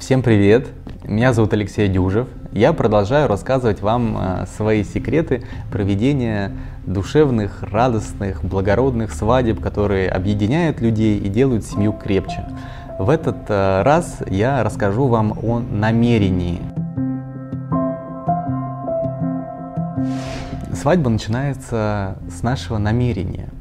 Всем привет! Меня зовут Алексей Дюжев. Я продолжаю рассказывать вам э, свои секреты проведения душевных, радостных, благородных свадеб, которые объединяют людей и делают семью крепче. В этот э, раз я расскажу вам о намерении. Свадьба начинается с нашего намерения –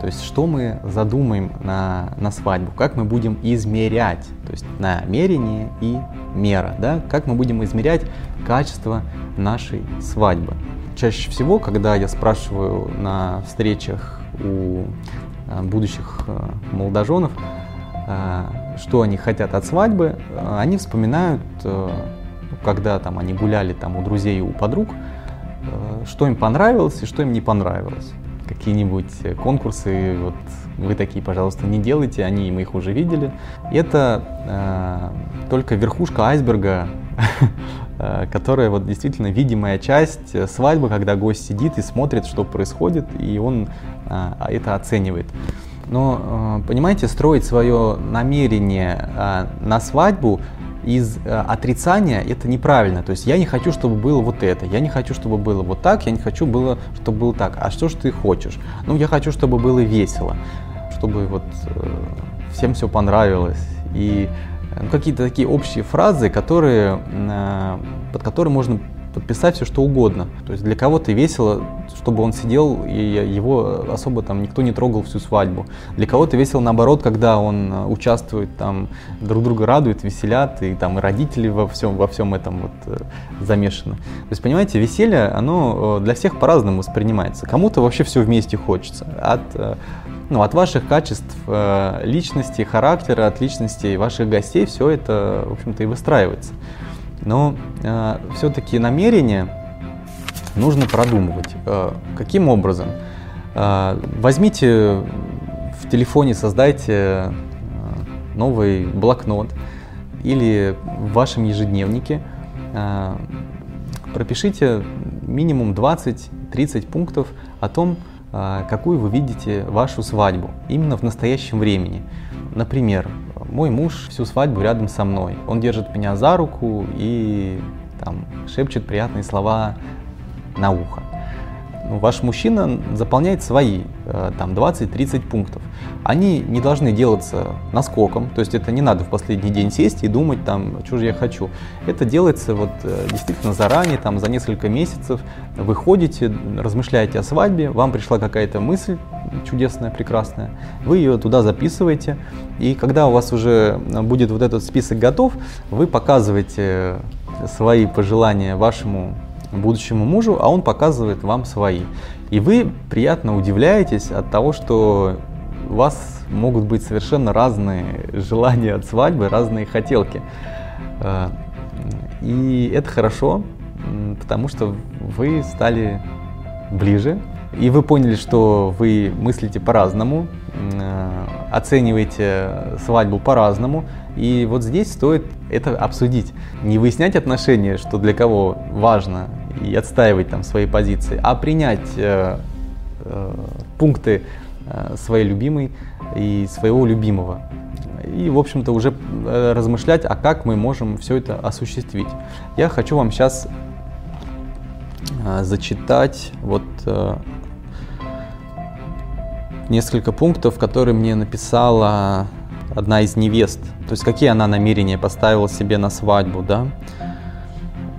то есть что мы задумаем на, на свадьбу, как мы будем измерять, то есть намерение и мера, да, как мы будем измерять качество нашей свадьбы. Чаще всего, когда я спрашиваю на встречах у э, будущих э, молодоженов, э, что они хотят от свадьбы, они вспоминают, когда там они гуляли там у друзей, у подруг, что им понравилось и что им не понравилось какие-нибудь конкурсы, вот вы такие, пожалуйста, не делайте, они, мы их уже видели. Это э, только верхушка айсберга, э, которая вот действительно видимая часть свадьбы, когда гость сидит и смотрит, что происходит, и он э, это оценивает. Но, э, понимаете, строить свое намерение э, на свадьбу из э, отрицания это неправильно. То есть я не хочу, чтобы было вот это, я не хочу, чтобы было вот так, я не хочу, было, чтобы было так. А что же ты хочешь? Ну, я хочу, чтобы было весело, чтобы вот э, всем все понравилось. И э, ну, какие-то такие общие фразы, которые, под которые можно подписать все что угодно. То есть для кого-то весело, чтобы он сидел и его особо там никто не трогал всю свадьбу. Для кого-то весело наоборот, когда он э, участвует там, друг друга радует, веселят, и там и родители во всем, во всем этом вот э, замешаны. То есть, понимаете, веселье, оно э, для всех по-разному воспринимается. Кому-то вообще все вместе хочется. От ну, от ваших качеств личности, характера, от личности ваших гостей все это, в общем-то, и выстраивается. Но э, все-таки намерение нужно продумывать. Э, каким образом? Э, возьмите в телефоне, создайте э, новый блокнот или в вашем ежедневнике э, пропишите минимум 20-30 пунктов о том, э, какую вы видите вашу свадьбу именно в настоящем времени. Например, мой муж всю свадьбу рядом со мной. Он держит меня за руку и там, шепчет приятные слова на ухо. Ну, ваш мужчина заполняет свои э, там 20-30 пунктов. Они не должны делаться наскоком, то есть это не надо в последний день сесть и думать там, что же я хочу. Это делается вот э, действительно заранее, там за несколько месяцев. Вы ходите, размышляете о свадьбе, вам пришла какая-то мысль чудесная, прекрасная, вы ее туда записываете, и когда у вас уже будет вот этот список готов, вы показываете свои пожелания вашему будущему мужу, а он показывает вам свои. И вы приятно удивляетесь от того, что у вас могут быть совершенно разные желания от свадьбы, разные хотелки. Э, и это хорошо, потому что вы стали ближе, и вы поняли, что вы мыслите по-разному, э, оцениваете свадьбу по-разному, и вот здесь стоит это обсудить. Не выяснять отношения, что для кого важно, и отстаивать там свои позиции, а принять э, э, пункты э, своей любимой и своего любимого. И, в общем-то, уже э, размышлять, а как мы можем все это осуществить. Я хочу вам сейчас э, зачитать вот несколько пунктов, которые мне написала одна из невест, то есть какие она намерения поставила себе на свадьбу, да.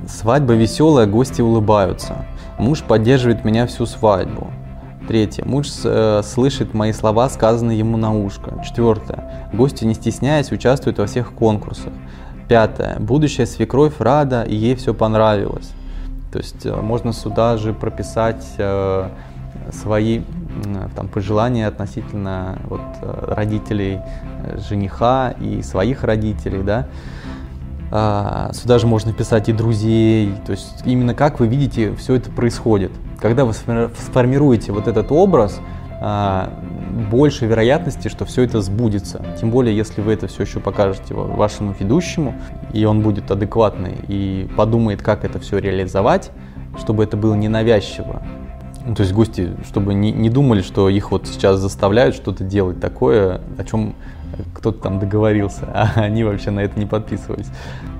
Свадьба веселая, гости улыбаются. Муж поддерживает меня всю свадьбу. Третье. Муж э, слышит мои слова, сказанные ему на ушко. Четвертое. Гости, не стесняясь, участвуют во всех конкурсах. Пятое. Будущая свекровь рада, и ей все понравилось. То есть э, можно сюда же прописать э, свои там, пожелания относительно вот, э, родителей э, жениха и своих родителей, да. А, сюда же можно писать и друзей, то есть именно как вы видите все это происходит. Когда вы сформируете вот этот образ, а, больше вероятности, что все это сбудется. Тем более, если вы это все еще покажете вашему ведущему, и он будет адекватный и подумает, как это все реализовать, чтобы это было ненавязчиво, ну, то есть гости, чтобы не, не думали, что их вот сейчас заставляют что-то делать такое, о чем кто-то там договорился, а они вообще на это не подписывались.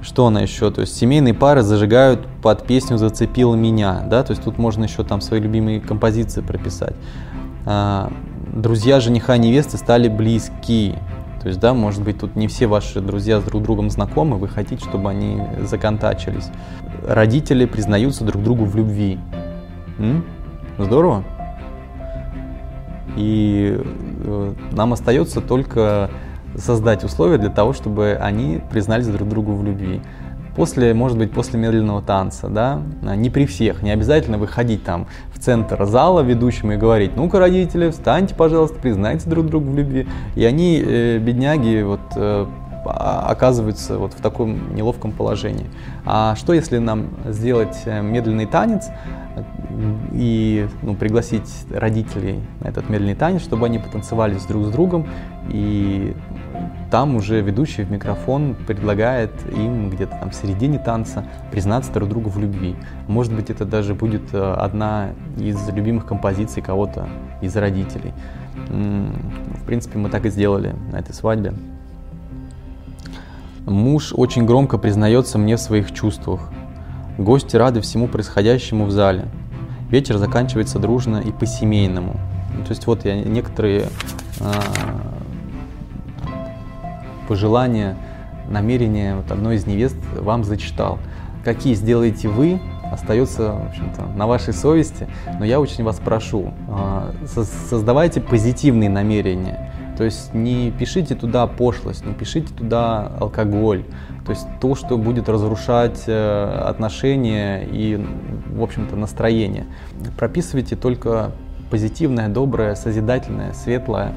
Что она еще? То есть семейные пары зажигают под песню «Зацепила меня», да, то есть тут можно еще там свои любимые композиции прописать. А, друзья жениха и невесты стали близки, то есть, да, может быть, тут не все ваши друзья с друг другом знакомы, вы хотите, чтобы они законтачились. Родители признаются друг другу в любви. М? Здорово? И э, нам остается только создать условия для того, чтобы они признались друг другу в любви. После, может быть, после медленного танца, да, не при всех, не обязательно выходить там в центр зала ведущим и говорить, ну-ка, родители, встаньте, пожалуйста, признайте друг другу в любви. И они, э, бедняги, вот э, оказываются вот в таком неловком положении. А что если нам сделать э, медленный танец и ну, пригласить родителей на этот медленный танец, чтобы они потанцевали друг с другом и там уже ведущий в микрофон предлагает им где-то там в середине танца признаться друг другу в любви. Может быть, это даже будет э, одна из любимых композиций кого-то из родителей. В принципе, мы так и сделали на этой свадьбе. Муж очень громко признается мне в своих чувствах. Гости рады всему происходящему в зале. Вечер заканчивается дружно и по-семейному. То есть вот я некоторые а, пожелания, намерения вот одной из невест вам зачитал. Какие сделаете вы, остается, в общем-то, на вашей совести, но я очень вас прошу, а, создавайте позитивные намерения. То есть не пишите туда пошлость, не пишите туда алкоголь, то есть то, что будет разрушать э, отношения и, в общем-то, настроение. Прописывайте только позитивное, доброе, созидательное, светлое,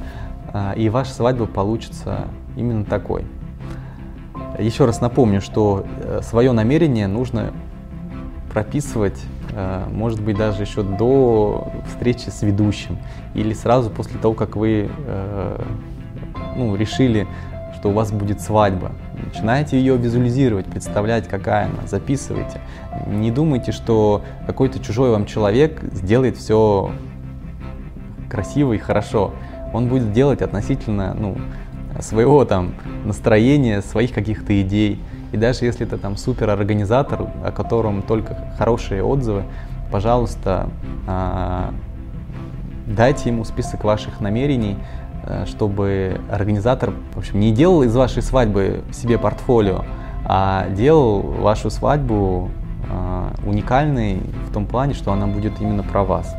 а, и ваша свадьба получится именно такой. Еще раз напомню, что э, свое намерение нужно прописывать, э, может быть, даже еще до встречи с ведущим или сразу после того, как вы э, ну, решили, что у вас будет свадьба. Начинаете ее визуализировать, представлять, какая она, записывайте. Не думайте, что какой-то чужой вам человек сделает все красиво и хорошо. Он будет делать относительно ну, своего там настроения, своих каких-то идей. И даже если это там супер организатор, о котором только хорошие отзывы, пожалуйста, а, дайте ему список ваших намерений, э, чтобы организатор, в общем, не делал из вашей свадьбы себе портфолио, а делал вашу свадьбу а, уникальной в том плане, что она будет именно про вас.